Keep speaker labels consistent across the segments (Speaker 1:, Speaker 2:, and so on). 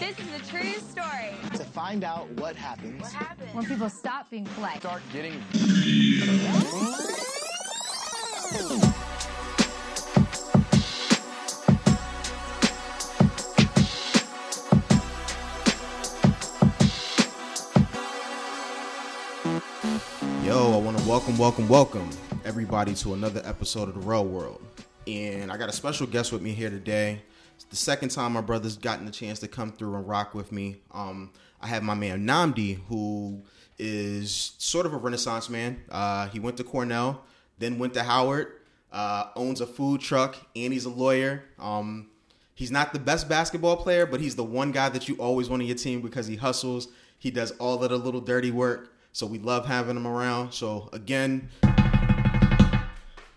Speaker 1: This is a true story.
Speaker 2: To find out what happens
Speaker 1: What happened?
Speaker 3: when people stop being polite.
Speaker 4: Start getting
Speaker 5: Yo, I want to welcome, welcome, welcome everybody to another episode of the Real World. And I got a special guest with me here today. It's the second time my brother's gotten the chance to come through and rock with me. Um, I have my man Nnamdi, who is sort of a renaissance man. Uh, he went to Cornell, then went to Howard, uh, owns a food truck, and he's a lawyer. Um, he's not the best basketball player, but he's the one guy that you always want on your team because he hustles. He does all of the little dirty work. So we love having him around. So again,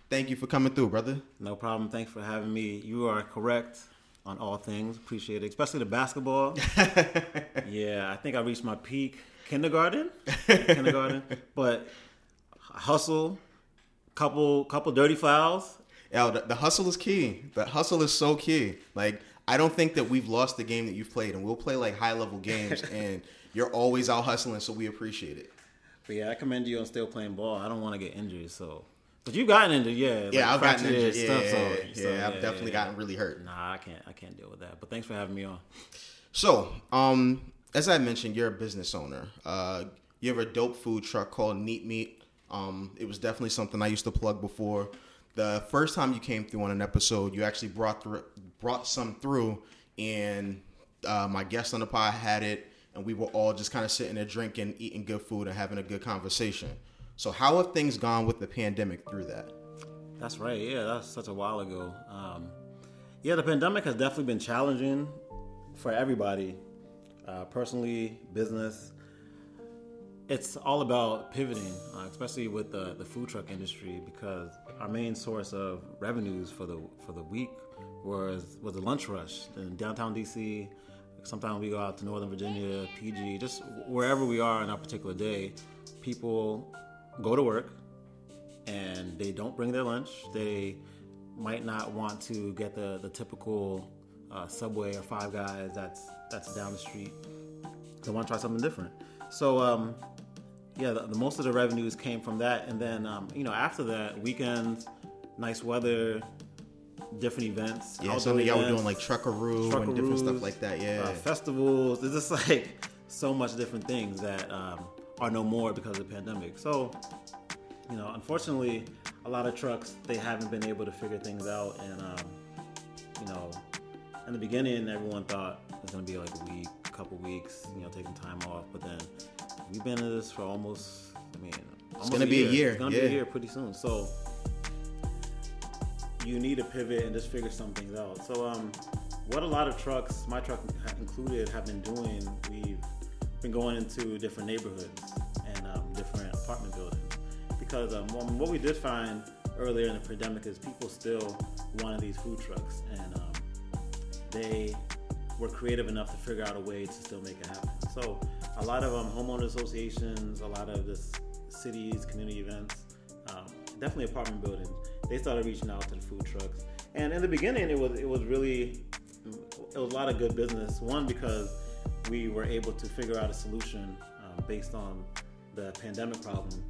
Speaker 5: thank you for coming through, brother.
Speaker 6: No problem. Thanks for having me. You are correct on all things. Appreciate it, especially the basketball. yeah, I think I reached my peak kindergarten, kindergarten. But hustle, couple couple dirty fouls.
Speaker 5: Yo, the, the hustle is key. The hustle is so key. Like I don't think that we've lost the game that you've played, and we'll play like high level games, and you're always out hustling. So we appreciate it.
Speaker 6: But yeah, I commend you on still playing ball. I don't want to get injured, so. But you've gotten injured, yeah.
Speaker 5: Yeah,
Speaker 6: like
Speaker 5: I've gotten injured. Yeah,
Speaker 6: stuff, so-
Speaker 5: yeah,
Speaker 6: so,
Speaker 5: yeah, I've definitely
Speaker 6: yeah.
Speaker 5: gotten really hurt.
Speaker 6: Nah, I can't. I can't deal with that. But thanks for having me on.
Speaker 5: So, um, as I mentioned, you're a business owner. Uh, you have a dope food truck called Neat Meat. Um, it was definitely something I used to plug before. The first time you came through on an episode, you actually brought through, brought some through, and uh, my guest on the pod had it, and we were all just kind of sitting there drinking, eating good food, and having a good conversation. So, how have things gone with the pandemic through that?
Speaker 6: That's right. Yeah, that's such a while ago. Um, yeah, the pandemic has definitely been challenging for everybody, uh, personally, business. It's all about pivoting, uh, especially with the, the food truck industry, because our main source of revenues for the for the week was was the lunch rush in downtown DC. Sometimes we go out to Northern Virginia, PG, just wherever we are on our particular day. People go to work, and they don't bring their lunch. They might not want to get the, the typical uh, Subway or Five Guys that's that's down the street. They want to try something different. So um, yeah, the, the most of the revenues came from that, and then um, you know after that, weekends, nice weather, different events.
Speaker 5: Yeah, some of y'all were doing like Truckeroo and different stuff like that. Yeah,
Speaker 6: uh, festivals. There's just like so much different things that um, are no more because of the pandemic. So, you know, unfortunately, a lot of trucks they haven't been able to figure things out, and um, you know, in the beginning, everyone thought it was gonna be like a week, a couple weeks, you know, taking time off. But then we've been in this for almost, I mean, almost
Speaker 5: gonna be a year,
Speaker 6: It's gonna
Speaker 5: yeah.
Speaker 6: be a year pretty soon. So you need to pivot and just figure some things out. So, um, what a lot of trucks, my truck included, have been doing, we've been going into different neighborhoods and um, different apartment buildings because um, what we did find earlier in the pandemic is people still wanted these food trucks and um, they were creative enough to figure out a way to still make it happen. So a lot of um, homeowner associations, a lot of this cities, community events, um, definitely apartment buildings, they started reaching out to the food trucks. And in the beginning, it was it was really it was a lot of good business. One because we were able to figure out a solution um, based on the pandemic problem.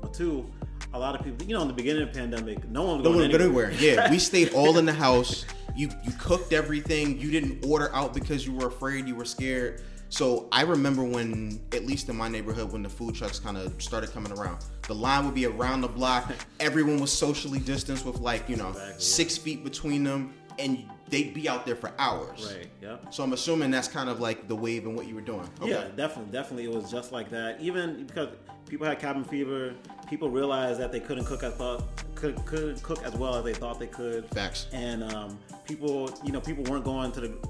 Speaker 6: But two, a lot of people, you know, in the beginning of the pandemic, no one was
Speaker 5: No
Speaker 6: going
Speaker 5: one
Speaker 6: anywhere.
Speaker 5: anywhere. Yeah, we stayed all in the house. You you cooked everything. You didn't order out because you were afraid. You were scared. So I remember when, at least in my neighborhood, when the food trucks kind of started coming around, the line would be around the block. Everyone was socially distanced with like you know
Speaker 6: Exactly,
Speaker 5: six feet between them, and they'd be out there for hours.
Speaker 6: Right. Yep.
Speaker 5: So I'm assuming that's kind of like the wave and what you were doing. Okay.
Speaker 6: Yeah, definitely, definitely, it was just like that. Even because people had cabin fever, people realized that they couldn't cook as thought could could cook as well as they thought they could.
Speaker 5: Facts.
Speaker 6: And um, people, you know, people weren't going to the.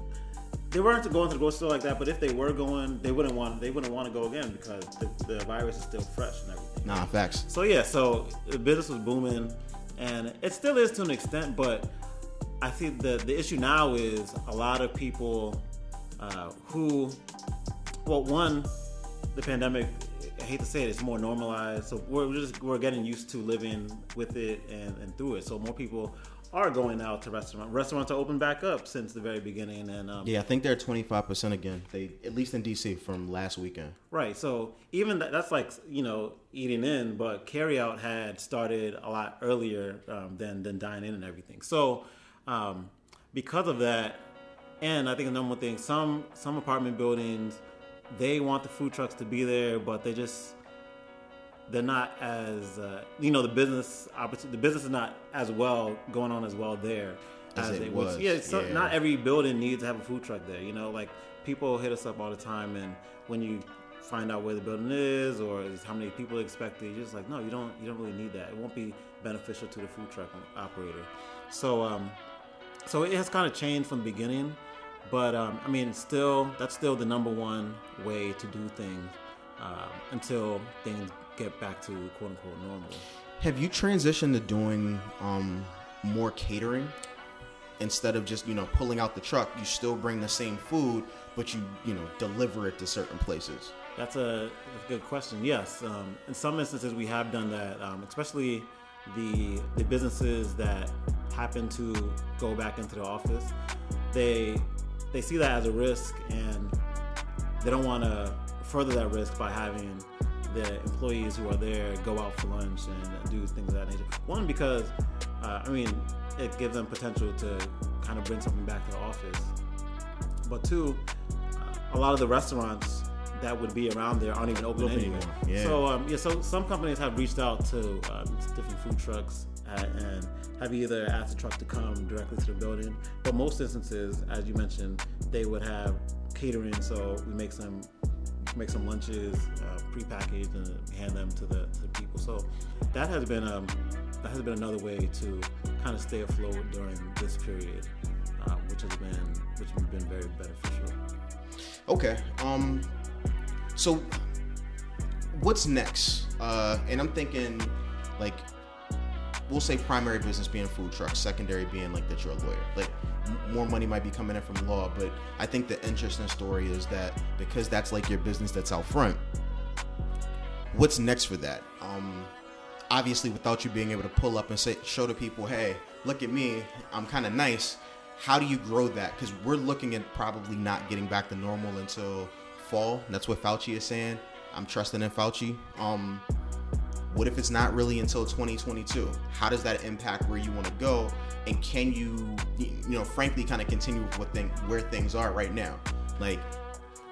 Speaker 6: They weren't going to the grocery store like that, but if they were going, they wouldn't want. They wouldn't want to go again because the, the virus is still fresh and everything.
Speaker 5: Nah, facts.
Speaker 6: So yeah, so the business was booming, and it still is to an extent. But I think the the issue now is a lot of people uh, who, well, one, the pandemic. I hate to say it, it's more normalized. So we're just we're getting used to living with it and, and through it. So more people are going out to restaurants. Restaurants are open back up since the very beginning, and um,
Speaker 5: Yeah, I think they're twenty five percent again. They at least in DC from last weekend.
Speaker 6: Right. So even that, that's like you know eating in, but carryout had started a lot earlier um, than than dine in and everything. So um, because of that, and I think the number one thing, some some apartment buildings, they want the food trucks to be there, but they just they're not as uh, you know the business opportunity. The business is not as well going on as well there
Speaker 5: As it
Speaker 6: they
Speaker 5: was,
Speaker 6: Yeah, so
Speaker 5: yeah.
Speaker 6: not every building needs to have a food truck there. You know, like people hit us up all the time, and when you find out where the building is or is how many people expect it, you're just like, no, you don't. You don't really need that. It won't be beneficial to the food truck operator. So, um, so it has kind of changed from the beginning, but um, I mean, still, that's still the number one way to do things um, until things get back to quote unquote normal.
Speaker 5: Have you transitioned to doing um, more catering instead of just you know pulling out the truck? You still bring the same food, but you you know deliver it to certain places.
Speaker 6: That's a, that's a good question. Yes, um, in some instances we have done that, um, especially the the businesses that happen to go back into the office. They they see that as a risk, and they don't want to further that risk by having the employees who are there go out for lunch and do things of that nature. One because uh, I mean it gives them potential to kind of bring something back to the office, but two, uh, a lot of the restaurants that would be around there aren't even open
Speaker 5: Open
Speaker 6: anymore.
Speaker 5: anymore, yeah.
Speaker 6: So um, yeah, so some companies have reached out to uh, different food trucks and have either asked the truck to come directly to the building, but most instances, as you mentioned, they would have catering. So we make some make some lunches uh, prepackaged and hand them to the, to the people. So that has been um, that has been another way to kind of stay afloat during this period, uh, which has been which has been very beneficial.
Speaker 5: Okay. Um. So, what's next? Uh, and I'm thinking, like, we'll say primary business being food trucks, secondary being like that you're a lawyer. Like, more money might be coming in from law, but I think the interesting story is that because that's like your business that's out front. What's next for that? Um, obviously, without you being able to pull up and say, show the people, hey, look at me, I'm kind of nice. How do you grow that? Because we're looking at probably not getting back to normal until fall. That's what Fauci is saying. I'm trusting in Fauci. Um, what if it's not really until 2022? How does that impact where you want to go? And can you, you know, frankly, kind of continue with what thing, where things are right now? Like,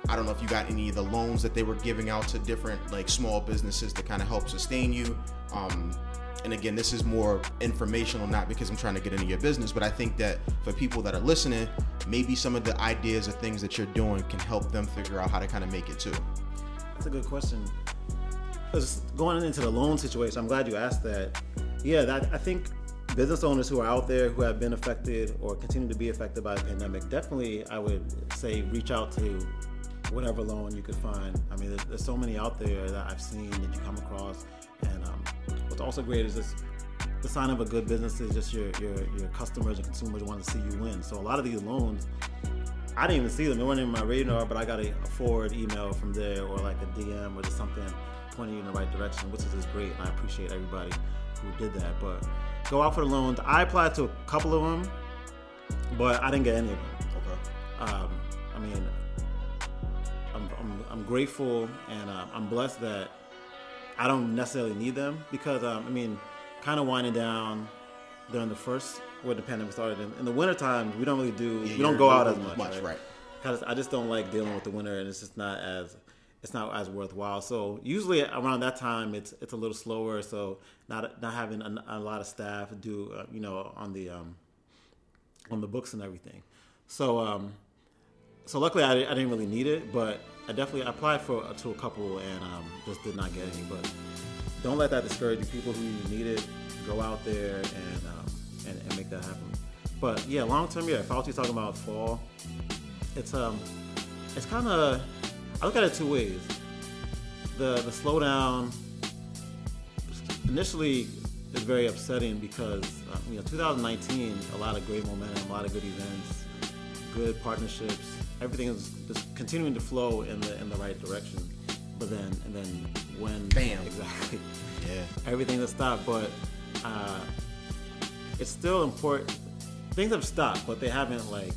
Speaker 5: I don't know if you got any of the loans that they were giving out to different like small businesses to kind of help sustain you. Um, and again, this is more informational, not because I'm trying to get into your business, but I think that for people that are listening, maybe some of the ideas or things that you're doing can help them figure out how to kind of make it too.
Speaker 6: That's a good question. Going into the loan situation, I'm glad you asked that. Yeah, that I think business owners who are out there who have been affected or continue to be affected by the pandemic, definitely I would say reach out to whatever loan you could find. I mean, there's, there's so many out there that I've seen that you come across, and um, what's also great is this. The sign of a good business is just your your, your customers and consumers want to see you win. So a lot of these loans, I didn't even see them. They weren't in my radar, but I got a, a forward email from there or like a DM or just something pointing you in the right direction, which is just great. And I appreciate everybody who did that. But go out for the loans. I applied to a couple of them, but I didn't get any of them.
Speaker 5: Okay.
Speaker 6: Um, I mean, I'm, I'm, I'm grateful and uh, I'm blessed that I don't necessarily need them because, um, I mean, kind of winding down during the first, where the pandemic started. In, in the wintertime, we don't really do,
Speaker 5: Yeah,
Speaker 6: we don't go out as much.
Speaker 5: much, right.
Speaker 6: Because I just don't like dealing with the winter and it's just not as, it's not as worthwhile. So usually around that time, it's it's a little slower. So not not having a, a lot of staff do uh, you know on the um, on the books and everything. So um, so luckily I, I didn't really need it, but I definitely applied for to a couple and um, just did not get any. But don't let that discourage you. People who need it, go out there and um, and, and make that happen. But yeah, long term, yeah. Fauci's talking about fall. It's um, it's kind of I look at it two ways. The the slowdown initially is very upsetting because uh, you know 2019 a lot of great momentum, a lot of good events, good partnerships. Everything is just continuing to flow in the in the right direction. But then and then when
Speaker 5: Bam.
Speaker 6: exactly
Speaker 5: Yeah.
Speaker 6: everything to stopped. But uh, it's still important. Things have stopped, but they haven't like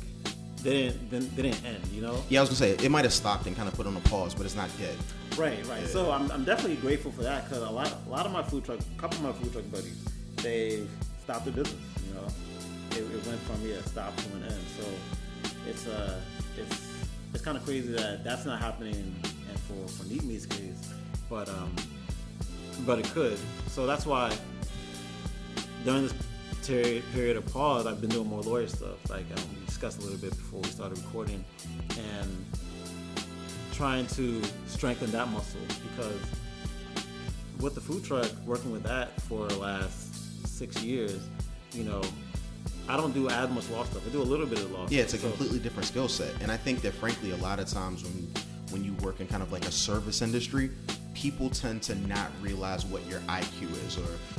Speaker 6: they didn't they didn't end. You know.
Speaker 5: Yeah, I was gonna say it might have stopped and kind of put on a pause, but it's not dead.
Speaker 6: Right, right.
Speaker 5: Yeah.
Speaker 6: So I'm, I'm definitely grateful for that because a lot a lot of my food truck, a couple of my food truck buddies, they stopped their business. You know, it, it went from yeah stop to an end. So it's uh it's it's kind of crazy that that's not happening and for for Neat Meat's case, but um but it could. So that's why during this period of pause, I've been doing more lawyer stuff. Like um, discussed a little bit before we started recording, and trying to strengthen that muscle because with the food truck, working with that for the last six years, you know, I don't do as much law stuff. I do a little bit of law.
Speaker 5: Yeah, it's a.
Speaker 6: So-
Speaker 5: completely different skill set, and I think that frankly, a lot of times when when you work in kind of like a service industry, people tend to not realize what your IQ is, or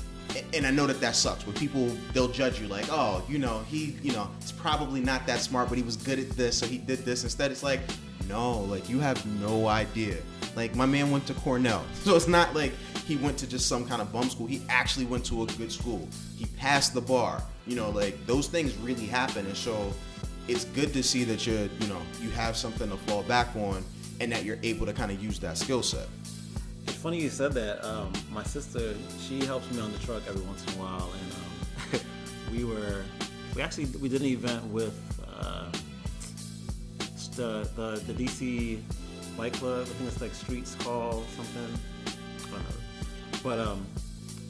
Speaker 5: and I know that that sucks. When people they'll judge you like, oh, you know, he, you know, it's probably not that smart, but he was good at this, so he did this. Instead, it's like, no, like you have no idea. Like my man went to Cornell, so it's not like he went to just some kind of bum school. He actually went to a good school. He passed the bar. You know, like those things really happen, and so it's good to see that you're, you know, you have something to fall back on, and that you're able to kind of use that skill set.
Speaker 6: It's funny you said that. Um, my sister, she helps me on the truck every once in a while, and um, we were, we actually we did an event with uh, the, the the DC Bike Club. I think it's like Streets Call something. I don't know. But um,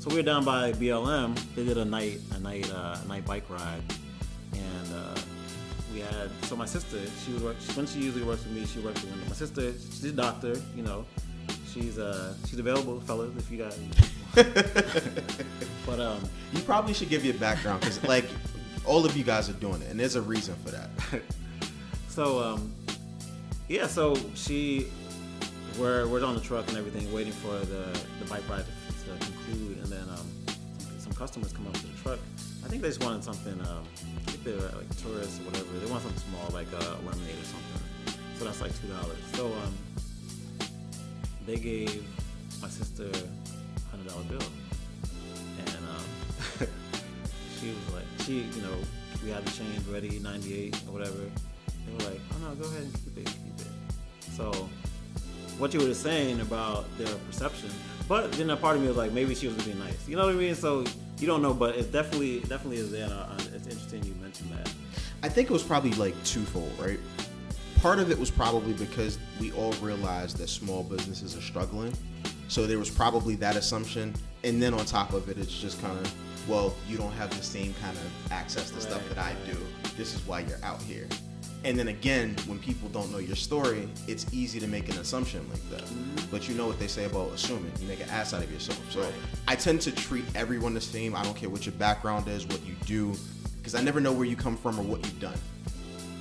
Speaker 6: so we were down by BLM. They did a night a night uh, a night bike ride, and uh, we had so my sister she would work when she usually works with me. She works with me. My sister she's a doctor, you know. She's uh she's available, fellas, if you guys. but um,
Speaker 5: You probably should give your background because, like, all of you guys are doing it, and there's a reason for that.
Speaker 6: so um, yeah, so she we're we're on the truck and everything, waiting for the the bike ride to, to conclude, and then um, some, customers come up to the truck. I think they just wanted something. Um, I think they were like tourists or whatever. They want something small, like a lemonade or something. So that's like two dollars. So um, they gave my sister a hundred dollar bill, and um, she was like, she, you know, we had the change ready, ninety eight or whatever. They were like, oh no, go ahead and keep it, keep it. So what you were saying about their perception, but then a part of me was like, maybe she was being nice. You know what I mean? So you don't know, but it's definitely definitely is there. And it's interesting you mentioned that.
Speaker 5: I think it was probably like twofold, right? Part of it was probably because we all realized that small businesses are struggling. So there was probably that assumption. And then on top of it, it's just kind of, well, you don't have the same kind of access to stuff
Speaker 6: Right,
Speaker 5: that I do. This is why you're out here. And then again, when people don't know your story, it's easy to make an assumption like that. Mm-hmm. But you know what they say about assuming. You make an ass out of yourself. So
Speaker 6: Right.
Speaker 5: I tend to treat everyone the same. I don't care what your background is, what you do, because I never know where you come from or what you've done.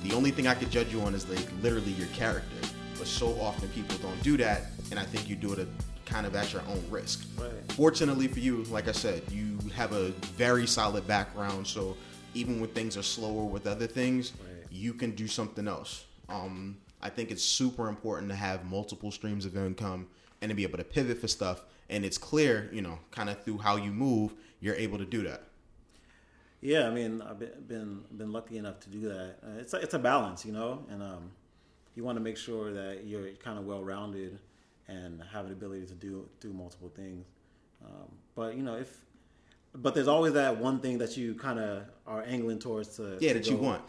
Speaker 5: The only thing I could judge you on is like literally your character. But so often people don't do that, and I think you do it at, kind of at your own risk.
Speaker 6: Right.
Speaker 5: Fortunately for you, like I said, you have a very solid background, so even when things are slower with other things,
Speaker 6: Right.
Speaker 5: you can do something else. Um, I think it's super important to have multiple streams of income and to be able to pivot for stuff. And it's clear, you know, kind of through how you move, you're able to do that.
Speaker 6: Yeah, I mean, I've been been, lucky enough to do that. Uh, it's a, it's a balance, you know, and um, you want to make sure that you're kind of well rounded and have the ability to do do multiple things. Um, but you know, if but there's always that one thing that you kind of are angling towards to
Speaker 5: Yeah,
Speaker 6: to
Speaker 5: that you want.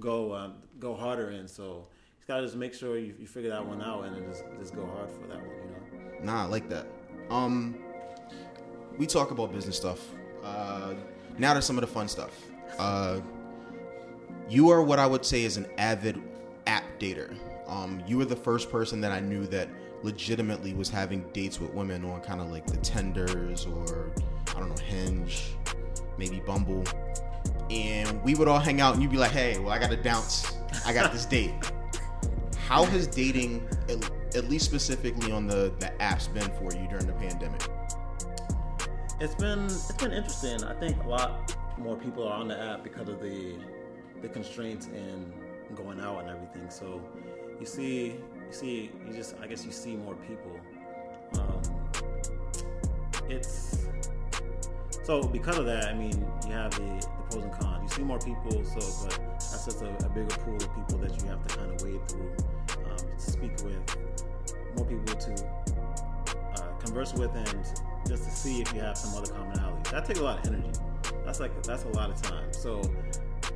Speaker 6: go um, go harder in. So you gotta just make sure you, you figure that one out and then just just go hard for that one. You know.
Speaker 5: Nah, I like that. Um, we talk about business stuff. Uh, now to some of the fun stuff. Uh, you are what I would say is an avid app dater. Um, you were the first person that I knew that legitimately was having dates with women on kind of like the Tinders or I don't know Hinge, maybe Bumble, and we would all hang out and you'd be like, "Hey, well, I got to bounce. I got this date." How has dating, at, least specifically on the the apps, been for you during the pandemic?
Speaker 6: It's been it's been interesting. I think a lot more people are on the app because of the the constraints in going out and everything. So you see you see you just I guess you see more people. Um, it's so because of that. I mean, you have the, the pros and cons. You see more people, so but that's just a, a bigger pool of people that you have to kind of wade through um, to speak with, more people to uh, converse with, and just to see if you have some other commonality. That takes a lot of energy. That's like that's a lot of time. So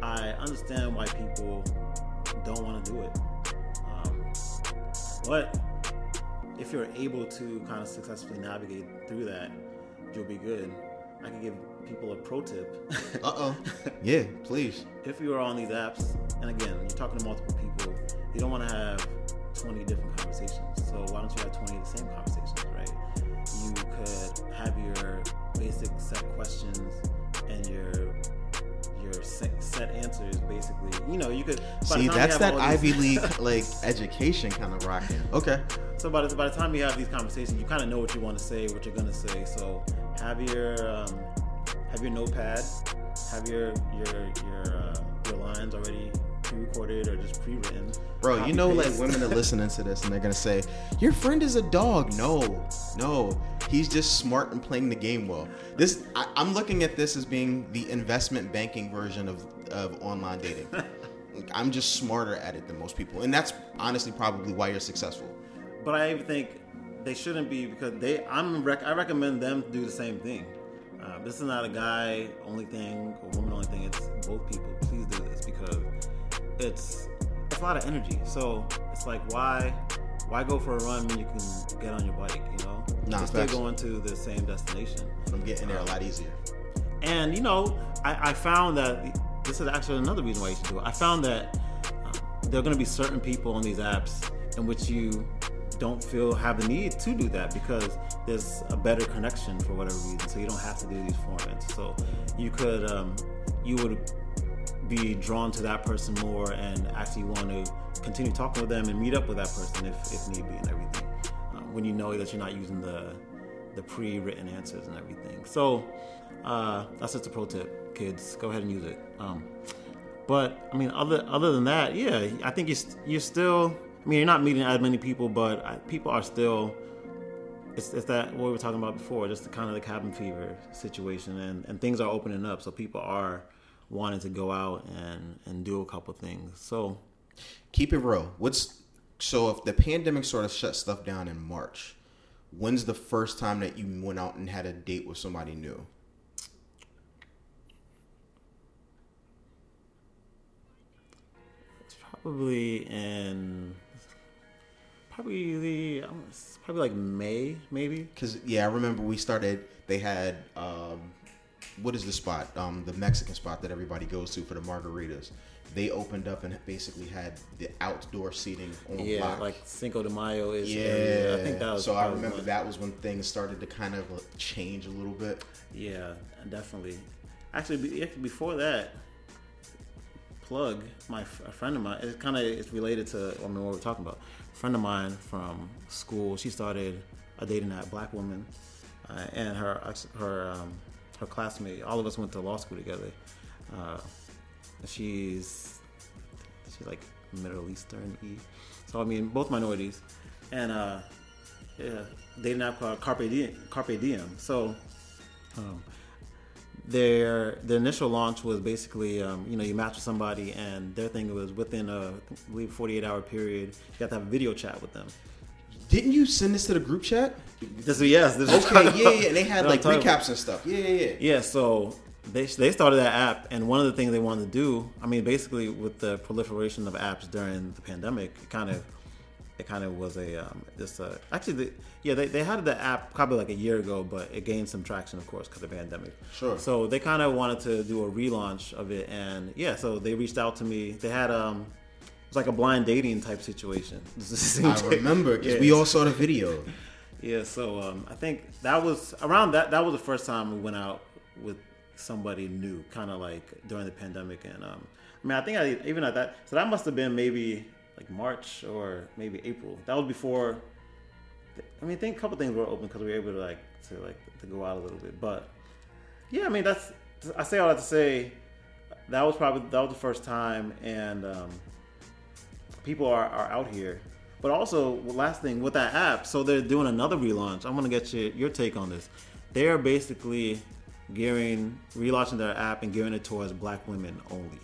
Speaker 6: I understand why people don't want to do it. Um, but if you're able to kind of successfully navigate through that, you'll be good. I can give people a pro tip.
Speaker 5: Uh oh. Yeah, please.
Speaker 6: if you are on these apps, and again, you're talking to multiple people, you don't want to have 20 different conversations. So why don't you have 20 of the same conversations, right? You could have your basic set questions and your your set, set answers, basically. You know, you could.
Speaker 5: See, that's that Ivy League like education kind of rocking. Okay.
Speaker 6: So by the, by the time you have these conversations, you kind of know what you want to say, what you're gonna say. So have your um, have your notepad, have your your your uh, your lines already pre-recorded or just pre-written.
Speaker 5: Bro, you know, like women are listening to this and they're gonna say, "Your friend is a dog." No, no, he's just smart and playing the game well. This, I, I'm looking at this as being the investment banking version of of online dating. I'm just smarter at it than most people, and that's honestly probably why you're successful.
Speaker 6: But I even think they shouldn't be because they. I'm. Rec- I recommend them do the same thing. Uh, this is not a guy only thing or woman only thing. It's both people. Please do this it's it's a lot of energy. So it's like why why go for a run when you can get on your bike? You know,
Speaker 5: Nah,
Speaker 6: You're still going to the same destination.
Speaker 5: I'm getting there a lot easier.
Speaker 6: And you know, I, I found that this is actually another reason why you should do it. I found that uh, there are going to be certain people on these apps in which you don't feel have the need to do that because there's a better connection for whatever reason. So you don't have to do these formats. So you could, um, you would be drawn to that person more and actually want to continue talking with them and meet up with that person if, if need be and everything. Um, when you know that you're not using the the pre-written answers and everything. So uh, that's just a pro tip, kids. Go ahead and use it. Um, but I mean, other other than that, yeah, I think you're, you're still. I mean, you're not meeting as many people, but I, people are still. It's, it's that what we were talking about before, just the kind of the cabin fever situation, and, and things are opening up, so people are wanting to go out and and do a couple things. So
Speaker 5: Keep it real. What's so if the pandemic sort of shut stuff down in March, when's the first time that you went out and had a date with somebody new?
Speaker 6: it's probably in probably the probably like May, maybe.
Speaker 5: Because yeah, I remember we started. They had um, what is the spot? Um, the Mexican spot that everybody goes to for the margaritas. They opened up and basically had the outdoor seating on
Speaker 6: Yeah,
Speaker 5: block.
Speaker 6: like Cinco de Mayo is.
Speaker 5: yeah,
Speaker 6: earlier. I think that was.
Speaker 5: so I remember
Speaker 6: one.
Speaker 5: that was when things started to kind of change a little bit.
Speaker 6: Yeah, definitely. Actually, before that, plug my a friend of mine. It kind of it's related to I mean what we're talking about. A friend of mine from school. She started a dating app, black woman, uh, and her her um, her classmate. All of us went to law school together. Uh, she's she's like Middle Eastern y. So I mean both minorities, and uh, yeah, dating app called Carpe Diem. Carpe Diem. So um, their the initial launch was basically um, you know you match with somebody and their thing was within a I believe 48 hour period you have to have a video chat with them.
Speaker 5: Didn't you send this to the group chat?
Speaker 6: This is yes. This is
Speaker 5: Okay, yeah, yeah. And they had like recaps
Speaker 6: about.
Speaker 5: and stuff. Yeah, yeah, yeah.
Speaker 6: Yeah, so they they started that app, and one of the things they wanted to do, I mean, basically with the proliferation of apps during the pandemic, it kind of it kind of was a um, this uh, actually the, yeah they, they had the app probably like a year ago, but it gained some traction, of course, because of the pandemic.
Speaker 5: Sure.
Speaker 6: So they kind of wanted to do a relaunch of it, and yeah, so they reached out to me. They had um. It was like a blind dating type situation.
Speaker 5: I remember because we all saw the video.
Speaker 6: Yeah, so um, I think that was around that. That was the first time we went out with somebody new, kind of like during the pandemic. And um, I mean, I think I, even at that, so that must have been maybe like March or maybe April. That was before. I mean, I think a couple things were open because we were able to like to like to go out a little bit. But yeah, I mean, that's I say all that to say that was probably that was the first time, and um, people are, are out here. But also, last thing with that app, so they're doing another relaunch. I'm gonna get your your take on this. They're basically gearing, relaunching their app and gearing it towards black women only.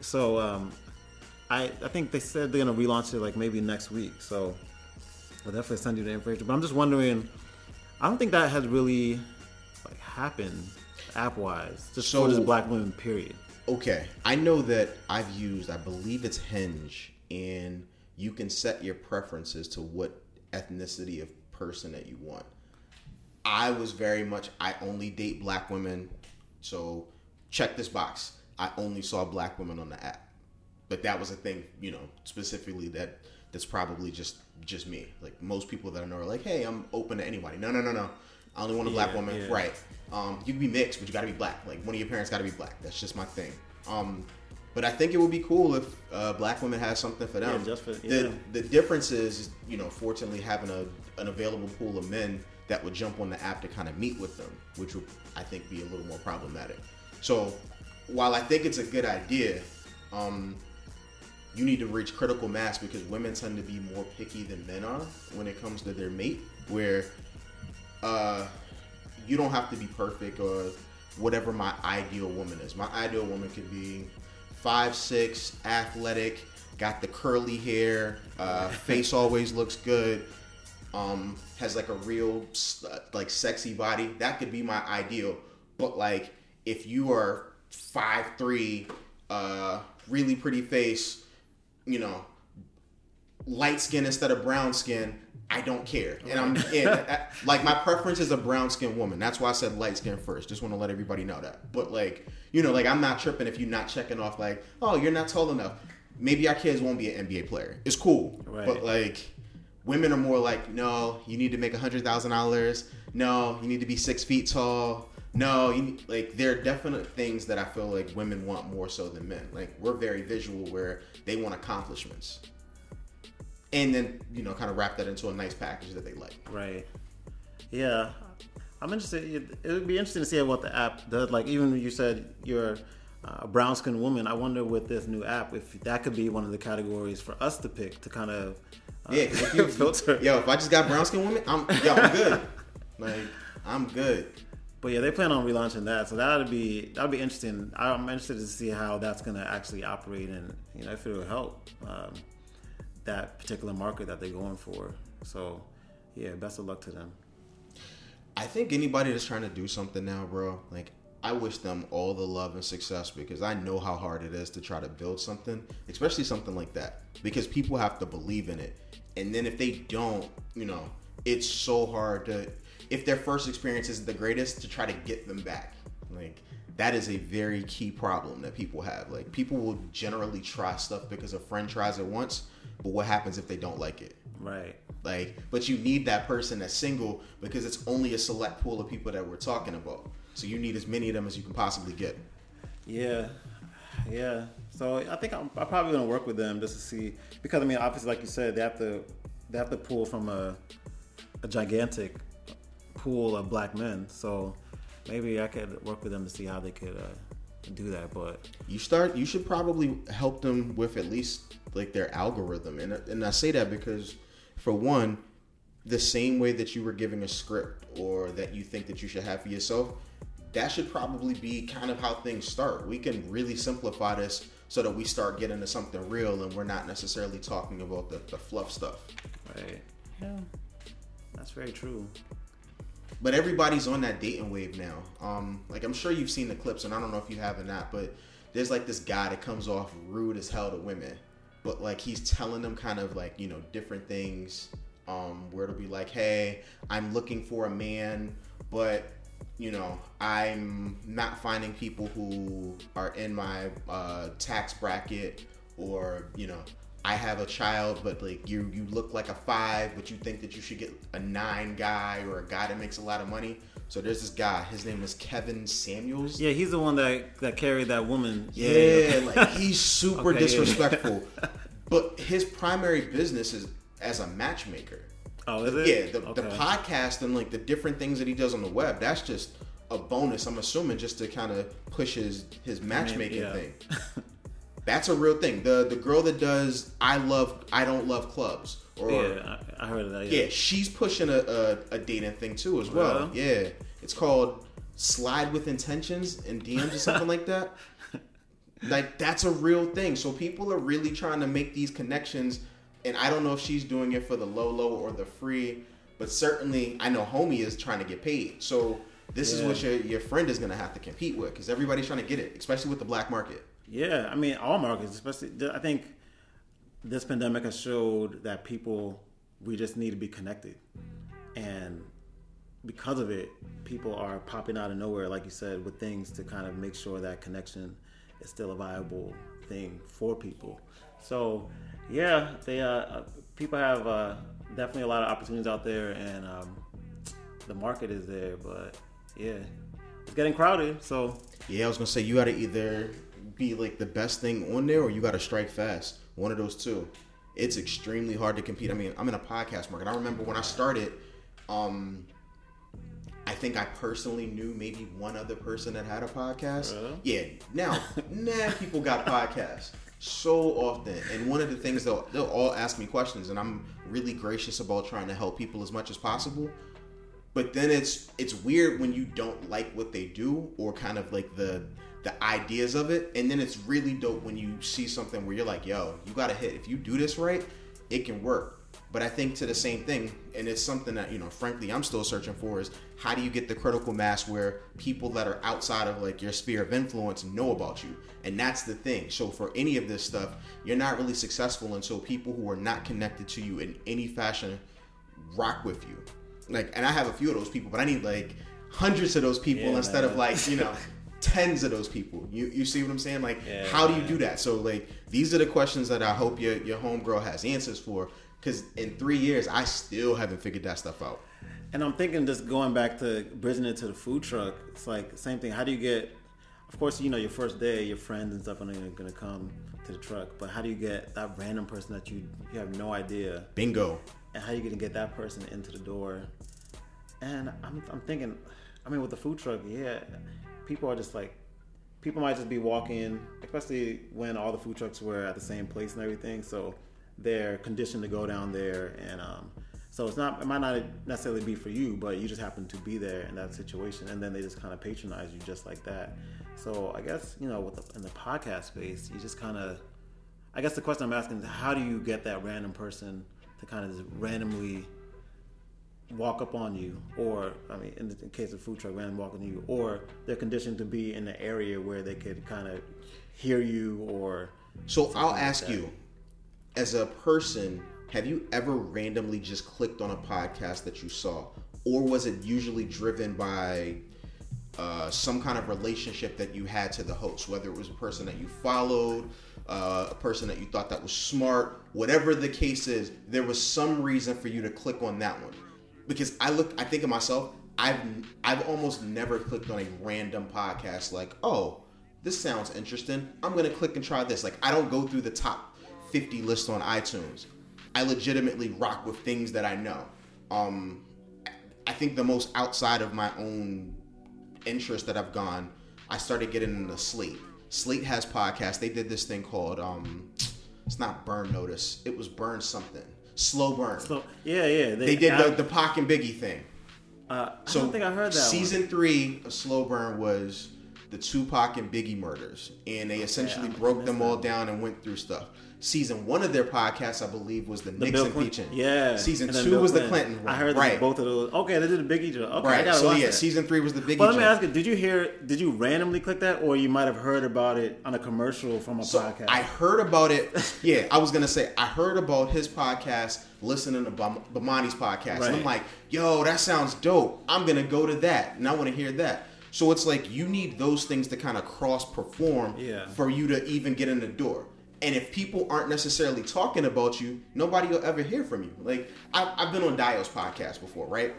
Speaker 6: So um, I I think they said they're gonna relaunch it like maybe next week. So I'll definitely send you the information. But I'm just wondering. I don't think that has really like happened app wise, just
Speaker 5: So-
Speaker 6: this black women period.
Speaker 5: Okay, I know that I've used, I believe it's Hinge, and you can set your preferences to what ethnicity of person that you want. I was very much, I only date black women, so check this box. I only saw black women on the app, but that was a thing, you know, specifically that that's probably just just me. Like most people that I know are like, hey, I'm open to anybody. No, no, no, no. I only want a black
Speaker 6: Yeah,
Speaker 5: woman,
Speaker 6: yeah.
Speaker 5: right? Um, you can be mixed, but you got to be black. Like one of your parents got to be black. That's just my thing. Um, but I think it would be cool if uh, black women has something for them.
Speaker 6: Yeah, just for- yeah.
Speaker 5: the the difference is, you know, fortunately having a an available pool of men that would jump on the app to kind of meet with them, which would I think be a little more problematic. So while I think it's a good idea, um, you need to reach critical mass because women tend to be more picky than men are when it comes to their mate. Where uh, you don't have to be perfect or whatever my ideal woman is. My ideal woman could be five six, athletic, got the curly hair, uh, face always looks good, um, has like a real like sexy body. That could be my ideal. But like if you are five three, uh, really pretty face, you know, light skin instead of brown skin, I don't care. And I'm and, uh, like my preference is a brown skin woman. That's why I said light skin first. Just want to let everybody know that. But like, you know, like I'm not tripping if you're not checking off like, oh, you're not tall enough. Maybe our kids won't be an NBA player. It's cool.
Speaker 6: Right.
Speaker 5: But like women are more like, no, you need to make a hundred thousand dollars. No, you need to be six feet tall. No, you need, like there are definite things that I feel like women want more so than men. Like we're very visual, where they want accomplishments, and then you know kind of wrap that into a nice package that they like.
Speaker 6: Right. Yeah. I'm interested. It, would be interesting to see what the app does. Like, even you said you're a brown skinned woman, I wonder with this new app if that could be one of the categories for us to pick to kind of uh,
Speaker 5: Yeah, if you,
Speaker 6: filter.
Speaker 5: yo, if I just got brown skin women, I'm yo, I'm good. like I'm good.
Speaker 6: But yeah, they plan on relaunching that, so that'd be that'd be interesting. I'm interested to see how that's going to actually operate, and you know if it will help um, that particular market that they're going for. So yeah, best of luck to them.
Speaker 5: I think anybody that's trying to do something now, bro, like I wish them all the love and success because I know how hard it is to try to build something, especially something like that. Because people have to believe in it. And then if they don't, you know, it's so hard to if their first experience isn't the greatest to try to get them back. Like that is a very key problem that people have. Like people will generally try stuff because a friend tries it once, but what happens if they don't like it?
Speaker 6: Right.
Speaker 5: Like, but you need that person that's single because it's only a select pool of people that we're talking about. So you need as many of them as you can possibly get.
Speaker 6: Yeah, yeah. So I think I'm, I'm probably gonna work with them just to see because I mean, obviously, like you said, they have to they have to pull from a a gigantic pool of black men. So maybe I could work with them to see how they could uh, do that. But
Speaker 5: You start. You should probably help them with at least like their algorithm, and and I say that because, for one, the same way that you were giving a script or that you think that you should have for yourself, that should probably be kind of how things start. We can really simplify this so that we start getting to something real, and we're not necessarily talking about the, the fluff stuff.
Speaker 6: right, yeah, that's very true.
Speaker 5: But everybody's on that dating wave now. Um, like I'm sure you've seen the clips, and I don't know if you have or not, but there's like this guy that comes off rude as hell to women, but like he's telling them kind of like you know different things. Um, where it'll be like, hey, I'm looking for a man, but you know I'm not finding people who are in my uh, tax bracket, or you know I have a child, but like you you look like a five, but you think that you should get a nine guy or a guy that makes a lot of money. So there's this guy. His name is Kevin Samuels.
Speaker 6: Yeah, he's the one that that carried that woman.
Speaker 5: Yeah, like he's super
Speaker 6: Okay, yeah.
Speaker 5: disrespectful. but his primary business is as a matchmaker.
Speaker 6: Oh, is it?
Speaker 5: Yeah, the, the podcast and like the different things that he does on the web. That's just a bonus. I'm assuming just to kind of push his his matchmaking
Speaker 6: yeah.
Speaker 5: thing. That's a real thing. The the girl that does I love I don't love clubs or
Speaker 6: yeah, I, I heard of that.
Speaker 5: yeah, she's pushing a, a, a dating thing too as well. Yeah, it's called slide with intentions and DMs or something like that. Like that's a real thing. So people are really trying to make these connections, and I don't know if she's doing it for the low low or the free, but certainly I know homie is trying to get paid. So this is what your your friend is gonna have to compete with because everybody's trying to get it, especially with the black market.
Speaker 6: Yeah, I mean, all markets, especially. I think this pandemic has showed that people we just need to be connected, and because of it, people are popping out of nowhere, like you said, with things to kind of make sure that connection is still a viable thing for people. So, yeah, they uh, uh, people have uh, definitely a lot of opportunities out there, and um, the market is there, but yeah, it's getting crowded. So
Speaker 5: Yeah, I was gonna say you got to either be like the best thing on there, or you got to strike fast. One of those two. It's extremely hard to compete. I mean, I'm in a podcast market. I remember when I started. Um, I think I personally knew maybe one other person that had a podcast.
Speaker 6: Really?
Speaker 5: Yeah. Now, nah, people got podcasts so often, and one of the things they'll they'll all ask me questions, and I'm really gracious about trying to help people as much as possible but then it's it's weird when you don't like what they do or kind of like the the ideas of it and then it's really dope when you see something where you're like yo you gotta hit. If you do this right it can work. But i think to the same thing and it's something that you know frankly i'm still searching for is how do you get the critical mass where people that are outside of like your sphere of influence know about you? And that's the thing. So for any of this stuff you're not really successful until people who are not connected to you in any fashion rock with you. Like and i have a few of those people but i need like hundreds of those people
Speaker 6: Yeah,
Speaker 5: instead of like you know tens of those people you you see what i'm saying like
Speaker 6: Yeah,
Speaker 5: how do you do that so like these are the questions that i hope your your homegirl has answers for because in three years i still haven't figured that stuff out
Speaker 6: And I'm thinking just going back to bridging it to the food truck. It's like same thing. How do you get? Of course, you know your first day, your friends and stuff are going to come to the truck. But how do you get that random person that you you have no idea,
Speaker 5: bingo
Speaker 6: and how you going to get that person into the door? And I'm I'm thinking, I mean, with the food truck, yeah, people are just like. People might just be walking, especially when all the food trucks were at the same place and everything. So they're conditioned to go down there, and um, so it's not. It might not necessarily be for you, but you just happen to be there in that situation, and then they just kind of patronize you just like that. So I guess you know, with the, in the podcast space, you just kind of. I guess the question I'm asking is, how do you get that random person to kind of just randomly walk up on you, or I mean, in the case of food truck, random walk on you, or they're conditioned to be in the area where they could kind of hear you, or
Speaker 5: so i'll
Speaker 6: like
Speaker 5: ask
Speaker 6: that.
Speaker 5: you as a person have you ever randomly just clicked on a podcast that you saw or was it usually driven by uh, some kind of relationship that you had to the host, whether it was a person that you followed, uh, a person that you thought that was smart, whatever the case is, there was some reason for you to click on that one. Because I look, I think of myself, I've I've almost never clicked on a random podcast like, oh, this sounds interesting. I'm gonna click and try this. Like I don't go through the top 50 list on iTunes. I legitimately rock with things that I know. Um, I think the most outside of my own interest that I've gone, I started getting into Slate. Slate has podcasts. They did this thing called um, it's not Burn Notice. It was Burn something. Slow Burn.
Speaker 6: so yeah, yeah.
Speaker 5: they did
Speaker 6: I,
Speaker 5: the, the Pac and Biggie thing.
Speaker 6: uh, I don't think I heard that.
Speaker 5: Season
Speaker 6: one.
Speaker 5: three of Slow Burn was the Tupac and Biggie murders, and they essentially broke them all down and went through stuff. Season one of their podcast, I believe, was the,
Speaker 6: The
Speaker 5: Nixon
Speaker 6: Clinton-
Speaker 5: impeachment.
Speaker 6: Yeah.
Speaker 5: Season two
Speaker 6: Bill
Speaker 5: was the Clinton one.
Speaker 6: I heard
Speaker 5: right.
Speaker 6: both of those. Okay, they did the Biggie joke. Okay,
Speaker 5: right. So yeah,
Speaker 6: that.
Speaker 5: season three was the Biggie.
Speaker 6: But let me ask you: Did you hear? Did you randomly click that, or you might have heard about it on a commercial from a
Speaker 5: So
Speaker 6: podcast?
Speaker 5: I heard about it. Yeah, I was gonna say I heard about his podcast, listening to Bam- Bamani's podcast, and I'm like, "Yo, that sounds dope. I'm gonna go to that, and I want to hear that." So it's like you need those things to kind of cross perform
Speaker 6: Yeah.
Speaker 5: for you to even get in the door. And if people aren't necessarily talking about you, nobody will ever hear from you. Like I've, I've been on Dio's podcast before, right?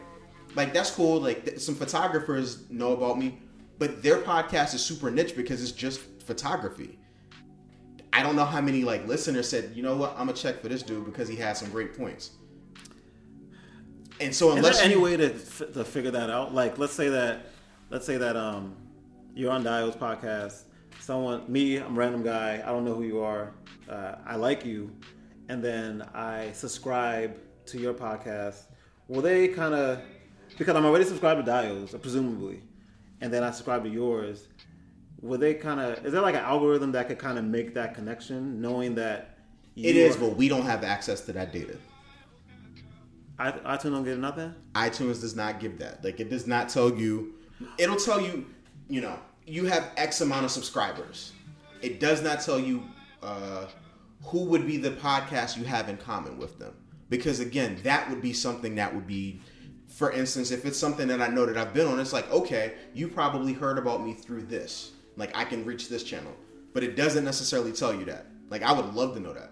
Speaker 5: Like that's cool. Like th- some photographers know about me, but their podcast is super niche because it's just photography. I don't know how many like listeners said, you know what, I'm gonna check for this dude because he had some great points. And so
Speaker 6: Is
Speaker 5: unless
Speaker 6: there any way to f- to figure that out? Like, let's say that, let's say that um, you're on Dio's podcast, someone, me, I'm a random guy. I don't know who you are. Uh, I like you, and then I subscribe to your podcast. Will they kind of because I'm already subscribed to Dio's, presumably, and then I subscribe to yours. Will they kind of? Is there like an algorithm that could kind of make that connection, knowing that
Speaker 5: It is, but we don't have access to that data.
Speaker 6: I, iTunes don't get nothing.
Speaker 5: iTunes does not give that. Like it does not tell you. It'll tell you, you know, you have X amount of subscribers. It does not tell you uh, who would be the podcast you have in common with them. Because again, that would be something that would be, for instance, if it's something that I know that I've been on, it's like, okay, you probably heard about me through this. Like I can reach this channel, but it doesn't necessarily tell you that. Like I would love to know that.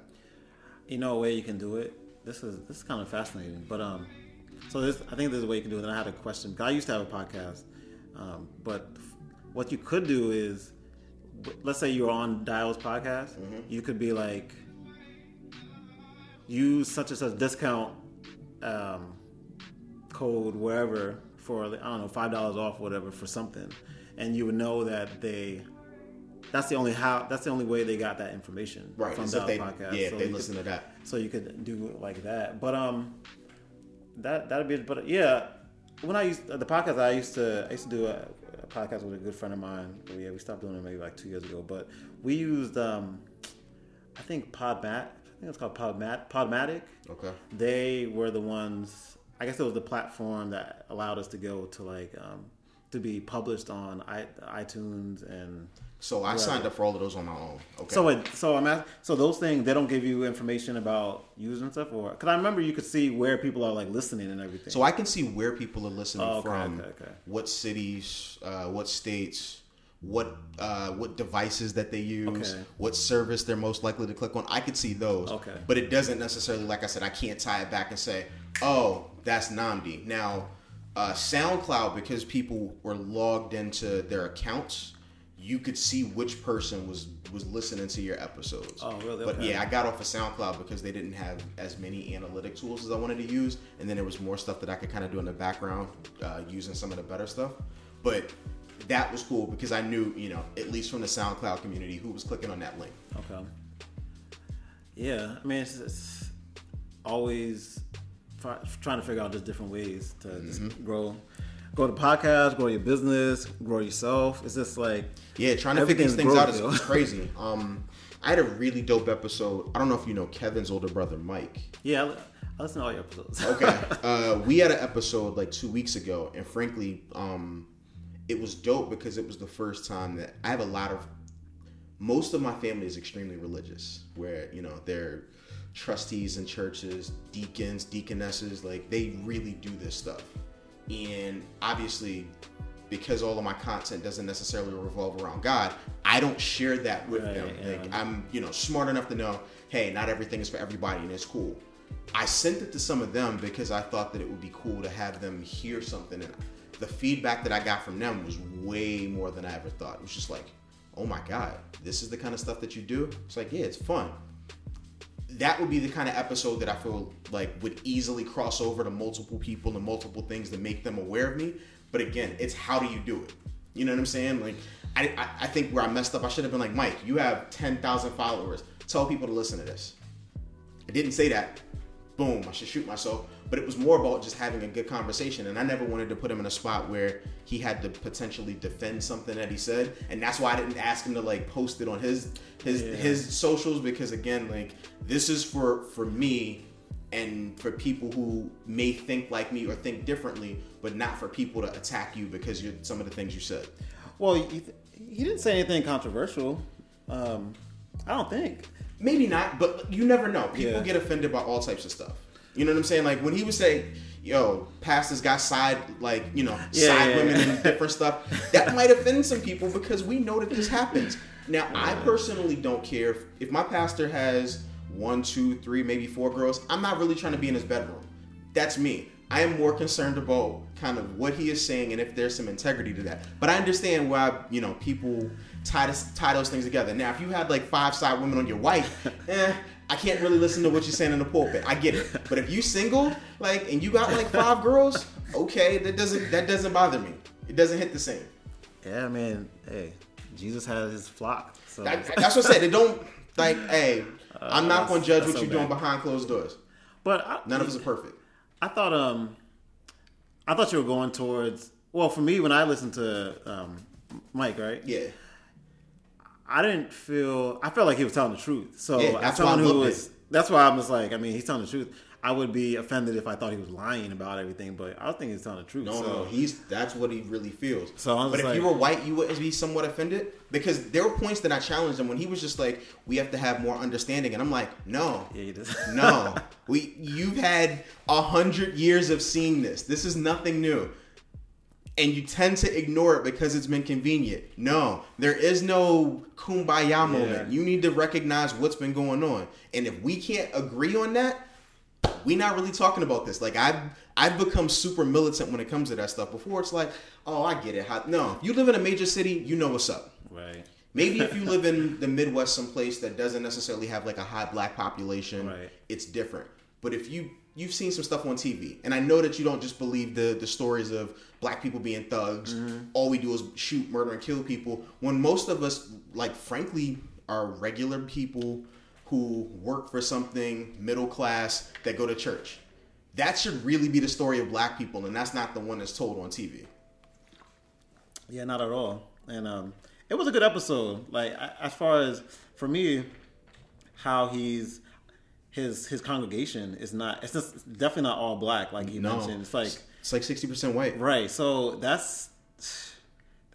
Speaker 6: You know a way you can do it. This is this is kind of fascinating, but um, so this I think there's a way you can do it. And I had a question. I used to have a podcast, um, but what you could do is, let's say you're on Dio's podcast, you could be like, use such and such discount um, code wherever for I don't know five dollars off whatever for something, and you would know that they. That's the only how. That's the only way they got that information
Speaker 5: Right.
Speaker 6: from
Speaker 5: they,
Speaker 6: podcast.
Speaker 5: yeah,
Speaker 6: So
Speaker 5: they listen
Speaker 6: could-
Speaker 5: to that.
Speaker 6: so you could do it like that. But um, that that'd be. But yeah, when I used the podcast, I used to I used to do a, a podcast with a good friend of mine. Yeah, we stopped doing it maybe like two years ago. But we used um, I think Podmat. I think it's called Podmat Podomatic.
Speaker 5: Okay.
Speaker 6: They were the ones. I guess it was the platform that allowed us to go to like um, to be published on i iTunes and.
Speaker 5: So I signed up for all of those on my own. Okay.
Speaker 6: So wait, so I'm ask, so those things they don't give you information about using stuff, or because I remember you could see where people are like listening and everything.
Speaker 5: So I can see where people are listening
Speaker 6: Oh, okay,
Speaker 5: from,
Speaker 6: okay, okay.
Speaker 5: what cities, uh, what states, what uh, what devices that they use,
Speaker 6: Okay.
Speaker 5: what service they're most likely to click on. I could see those.
Speaker 6: Okay.
Speaker 5: But it doesn't necessarily, like I said, I can't tie it back and say, oh, that's Nnamdi. Now, uh, SoundCloud, because people were logged into their accounts, you could see which person was was listening to your episodes.
Speaker 6: Oh, really?
Speaker 5: But
Speaker 6: Okay.
Speaker 5: yeah, I got off of SoundCloud because they didn't have as many analytic tools as I wanted to use, and then there was more stuff that I could kind of do in the background uh, using some of the better stuff. But that was cool because I knew, you know, at least from the SoundCloud community, who was clicking on that link.
Speaker 6: okay, yeah, I mean it's, it's always try, trying to figure out just different ways to just
Speaker 5: Mm-hmm.
Speaker 6: grow, grow the podcast, grow your business, grow yourself. It's just like
Speaker 5: Yeah, trying to figure these things out is, crazy. Um, I had a really dope episode. I don't know if you know Kevin's older brother, Mike.
Speaker 6: yeah, I, I listen to all your episodes.
Speaker 5: Okay. uh, we had an episode like two weeks ago, and frankly, um, it was dope because it was the first time that I have a lot of. Most of my family is extremely religious, where you know they're trustees in churches, deacons, deaconesses, like they really do this stuff. And obviously, because all of my content doesn't necessarily revolve around God, I don't share that with
Speaker 6: Right,
Speaker 5: them.
Speaker 6: yeah.
Speaker 5: Like I'm, you know, smart enough to know, hey, not everything is for everybody, and it's cool. I sent it to some of them because I thought that it would be cool to have them hear something. And the feedback that I got from them was way more than I ever thought. It was just like, oh my God, this is the kind of stuff that you do? It's like, yeah, it's fun. That would be the kind of episode that I feel like would easily cross over to multiple people and multiple things to make them aware of me. But again, it's how do you do it? You know what I'm saying? Like, I, I, I think where I messed up, I should have been like, Mike, you have 10,000 followers. Tell people to listen to this. I didn't say that. Boom, I should shoot myself. But it was more about just having a good conversation. And I never wanted to put him in a spot where he had to potentially defend something that he said. And that's why I didn't ask him to like post it on his his
Speaker 6: Yeah.
Speaker 5: his socials because again, like this is for for me and for people who may think like me or think differently, but not for people to attack you because you're some of the things you said.
Speaker 6: well, he, he didn't say anything controversial. Um, I don't think.
Speaker 5: Maybe not, but you never know. People
Speaker 6: Yeah.
Speaker 5: get offended by all types of stuff. You know what I'm saying? Like when he would say, "Yo, pastors got side like you know
Speaker 6: Yeah,
Speaker 5: side
Speaker 6: yeah,
Speaker 5: women and different stuff," that might offend some people because we know that this happens. Now, I personally don't care if, if my pastor has one, two, three, maybe four girls. I'm not really trying to be in his bedroom. That's me. I am more concerned about kind of what he is saying and if there's some integrity to that. But I understand why you know people tie this, tie those things together. Now, if you had like five side women on your wife, eh, I can't really listen to what you're saying in the pulpit. I get it. But if you single, like, and you got like five girls, okay, that doesn't that doesn't bother me. It doesn't hit the same.
Speaker 6: Yeah, I mean, hey, Jesus had his flock. So
Speaker 5: That- that's what I said. They don't like. Hey, I'm not
Speaker 6: Uh,
Speaker 5: going to judge what
Speaker 6: so
Speaker 5: you're doing behind closed doors.
Speaker 6: but I,
Speaker 5: None of us are perfect.
Speaker 6: I thought um, I thought you were going towards. Well, for me, when I listened to um, Mike, right?
Speaker 5: Yeah.
Speaker 6: I didn't feel. I felt like he was telling the truth. So
Speaker 5: Yeah,
Speaker 6: as
Speaker 5: that's why
Speaker 6: someone
Speaker 5: I'm
Speaker 6: who
Speaker 5: looking.
Speaker 6: was, that's why I'm just like. I mean, he's telling the truth. I would be offended if I thought he was lying about everything, but I think he's telling the truth.
Speaker 5: No,
Speaker 6: so,
Speaker 5: no, he's that's what he really feels.
Speaker 6: So I'm
Speaker 5: but if you were white, you would be somewhat offended because there were points that I challenged him when he was just like, "We have to have more understanding," and I'm like, "No,
Speaker 6: Yeah, he
Speaker 5: no, we you've had a hundred years of seeing this. This is nothing new." And you tend to ignore it because it's been convenient. No, there is no kumbaya moment. You need to recognize what's been going on. And if we can't agree on that, we're not really talking about this. Like I've I've become super militant when it comes to that stuff. Before it's like, oh, I get it. How, no, you live in a major city, you know what's up.
Speaker 6: right.
Speaker 5: Maybe if you live in the Midwest, someplace that doesn't necessarily have like a high black population,
Speaker 6: Right.
Speaker 5: it's different. But if you you've seen some stuff on TV, and I know that you don't just believe the the stories of black people being thugs. All we do is shoot, murder, and kill people. When most of us, like frankly, are regular people who work for something, middle class, that go to church. That should really be the story of black people, and that's not the one that's told on TV.
Speaker 6: Yeah, not at all. And um, it was a good episode. Like as far as for me, how he's his his congregation is not. It's just definitely not all black. Like you
Speaker 5: No,
Speaker 6: mentioned, it's like
Speaker 5: it's like sixty percent white.
Speaker 6: right. So that's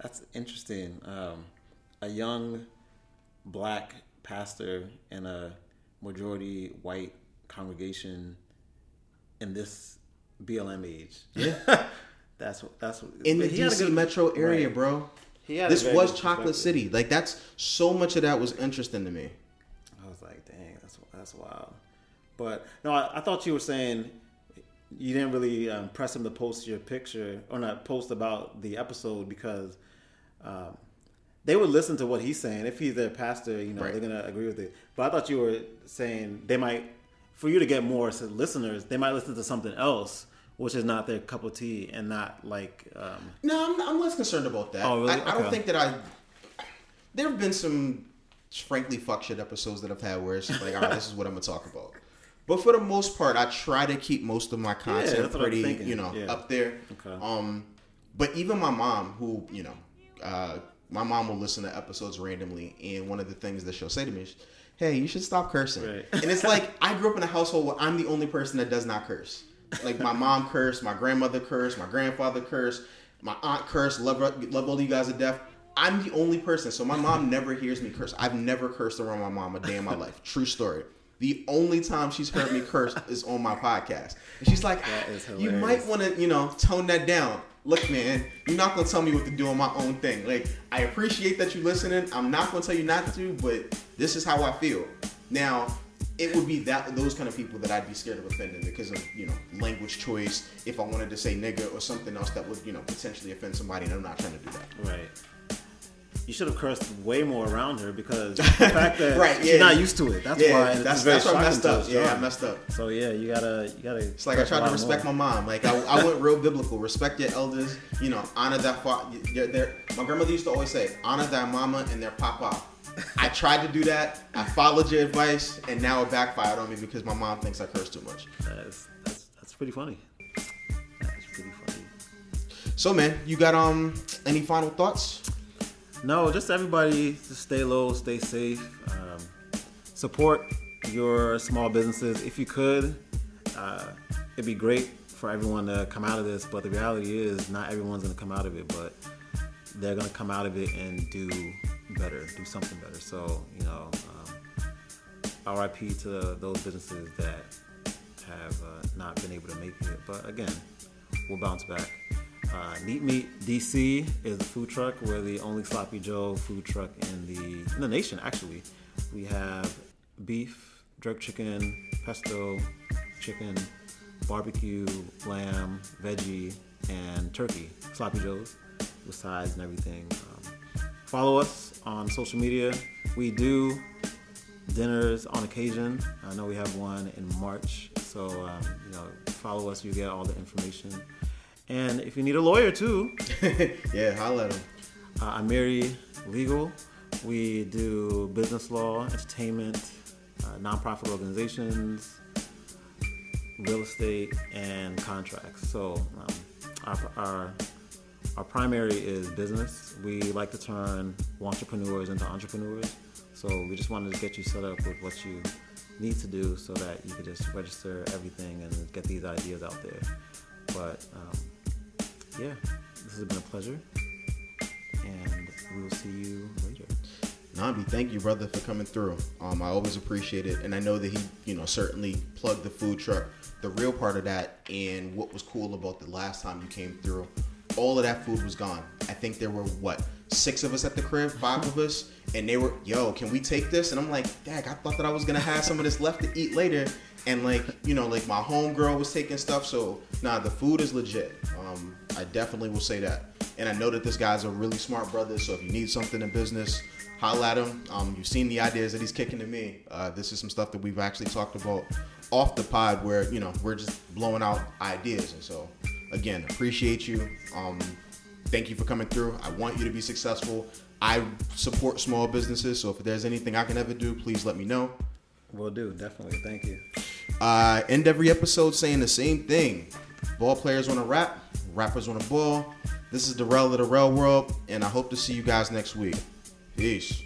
Speaker 6: that's interesting. Um, a young black pastor in a majority white congregation in this BLM age.
Speaker 5: Yeah.
Speaker 6: That's what. That's what.
Speaker 5: in the
Speaker 6: he had a
Speaker 5: DC
Speaker 6: good-
Speaker 5: metro area,
Speaker 6: Right.
Speaker 5: bro.
Speaker 6: He had
Speaker 5: This was Chocolate. City. Like that's so much of that was interesting to me.
Speaker 6: I was like, dang, that's that's wild. But no, I, I thought you were saying you didn't really um, press him to post your picture or not post about the episode because um, they would listen to what he's saying. If he's their pastor, you know,
Speaker 5: Right.
Speaker 6: they're gonna agree with it. But I thought you were saying they might, for you to get more listeners, they might listen to something else. Which is not their cup of tea, and not like um,
Speaker 5: No, I'm, I'm less concerned about that.
Speaker 6: Oh, really?
Speaker 5: I, I don't think that I. There have been some, frankly, fuck shit episodes that I've had where it's like, all right, this is what I'm gonna talk about. But for the most part, I try to keep most of my content
Speaker 6: that's
Speaker 5: pretty, you know,
Speaker 6: Yeah.
Speaker 5: up there.
Speaker 6: Okay.
Speaker 5: Um, but even my mom, who you know, uh, my mom will listen to episodes randomly, and one of the things that she'll say to me is, "Hey, you should stop cursing."
Speaker 6: Right.
Speaker 5: And it's like I grew up in a household where I'm the only person that does not curse. Like my mom cursed, my grandmother cursed, my grandfather cursed, my aunt cursed. Love, love all you guys to death. I'm the only person, so my mom never hears me curse. I've never cursed around my mom a day in my life. True story. The only time she's heard me curse is on my podcast, and she's like, "You might want to, you know, tone that down." Look, man, you're not gonna tell me what to do on my own thing. Like, I appreciate that you're listening. I'm not gonna tell you not to, but this is how I feel. Now, it would be that those kind of people that I'd be scared of offending because of you know language choice. If I wanted to say nigga or something else that would you know potentially offend somebody, and I'm not trying to do that.
Speaker 6: Right. You should have cursed way more around her because the fact that
Speaker 5: Right,
Speaker 6: she's not used to it. That's
Speaker 5: yeah,
Speaker 6: why
Speaker 5: that's that's why I messed up.
Speaker 6: us,
Speaker 5: Yeah, I messed up.
Speaker 6: So yeah, you gotta you gotta.
Speaker 5: It's like I tried to respect my mom. Like I, I went real biblical. Respect your elders. You know, honor that. Fa- my grandmother used to always say, honor their mama and their papa. I tried to do that. I followed your advice, and now it backfired on me because my mom thinks I curse too much.
Speaker 6: That's, that's that's pretty funny. That's pretty funny.
Speaker 5: So, man, you got um any final thoughts?
Speaker 6: No, just everybody just stay low, stay safe. Um, support your small businesses if you could. Uh, it'd be great for everyone to come out of this, but the reality is not everyone's to come out of it, but they're to come out of it and do better, do something better. So, you know, um, RIP to those businesses that have uh, not been able to make it. But again, we'll bounce back. Uh, Neat Meat DC is a food truck. We're the only Sloppy Joe food truck in the in the nation. Actually, we have beef, jerk chicken, pesto, chicken, barbecue, lamb, veggie, and turkey. Sloppy Joe's with sides and everything. Um, follow us on social media. We do dinners on occasion. I know we have one in March, so um, you know, follow us. You get all the information. And if you need a lawyer too,
Speaker 5: yeah, holla at him.
Speaker 6: uh, Amiri Legal. We do business law, entertainment, uh, nonprofit organizations, real estate, and contracts. So um, our, our our primary is business. We like to turn entrepreneurs into entrepreneurs. So we just wanted to get you set up with what you need to do so that you could just register everything and get these ideas out there. But um, yeah, this has been a pleasure, and we will see you later.
Speaker 5: Nnamdi, thank you, brother, for coming through. Um, I always appreciate it, and I know that he, you know, certainly plugged the food truck. The real part of that, and what was cool about the last time you came through, all of that food was gone. I think there were what six of us at the crib, five of us, and they were, yo, can we take this? And I'm like, Dag, I thought that I was gonna have some of this left to eat later, and like, you know, like my homegirl was taking stuff. So nah, the food is legit. Um, I definitely will say that, and I know that this guy's a really smart brother. So if you need something in business holla at him. Um, you've seen the ideas that he's kicking to me. Uh, this is some stuff that we've actually talked about off the pod where, you know, we're just blowing out ideas. And so, again, appreciate you. Um, thank you for coming through. I want you to be successful. I support small businesses. So if there's anything I can ever do, please let me know.
Speaker 6: Will do, definitely. Thank you.
Speaker 5: Uh, end every episode saying the same thing. Ball players want to rap, rappers want to ball. This is the Rel of the Rel World, and I hope to see you guys next week. Peace.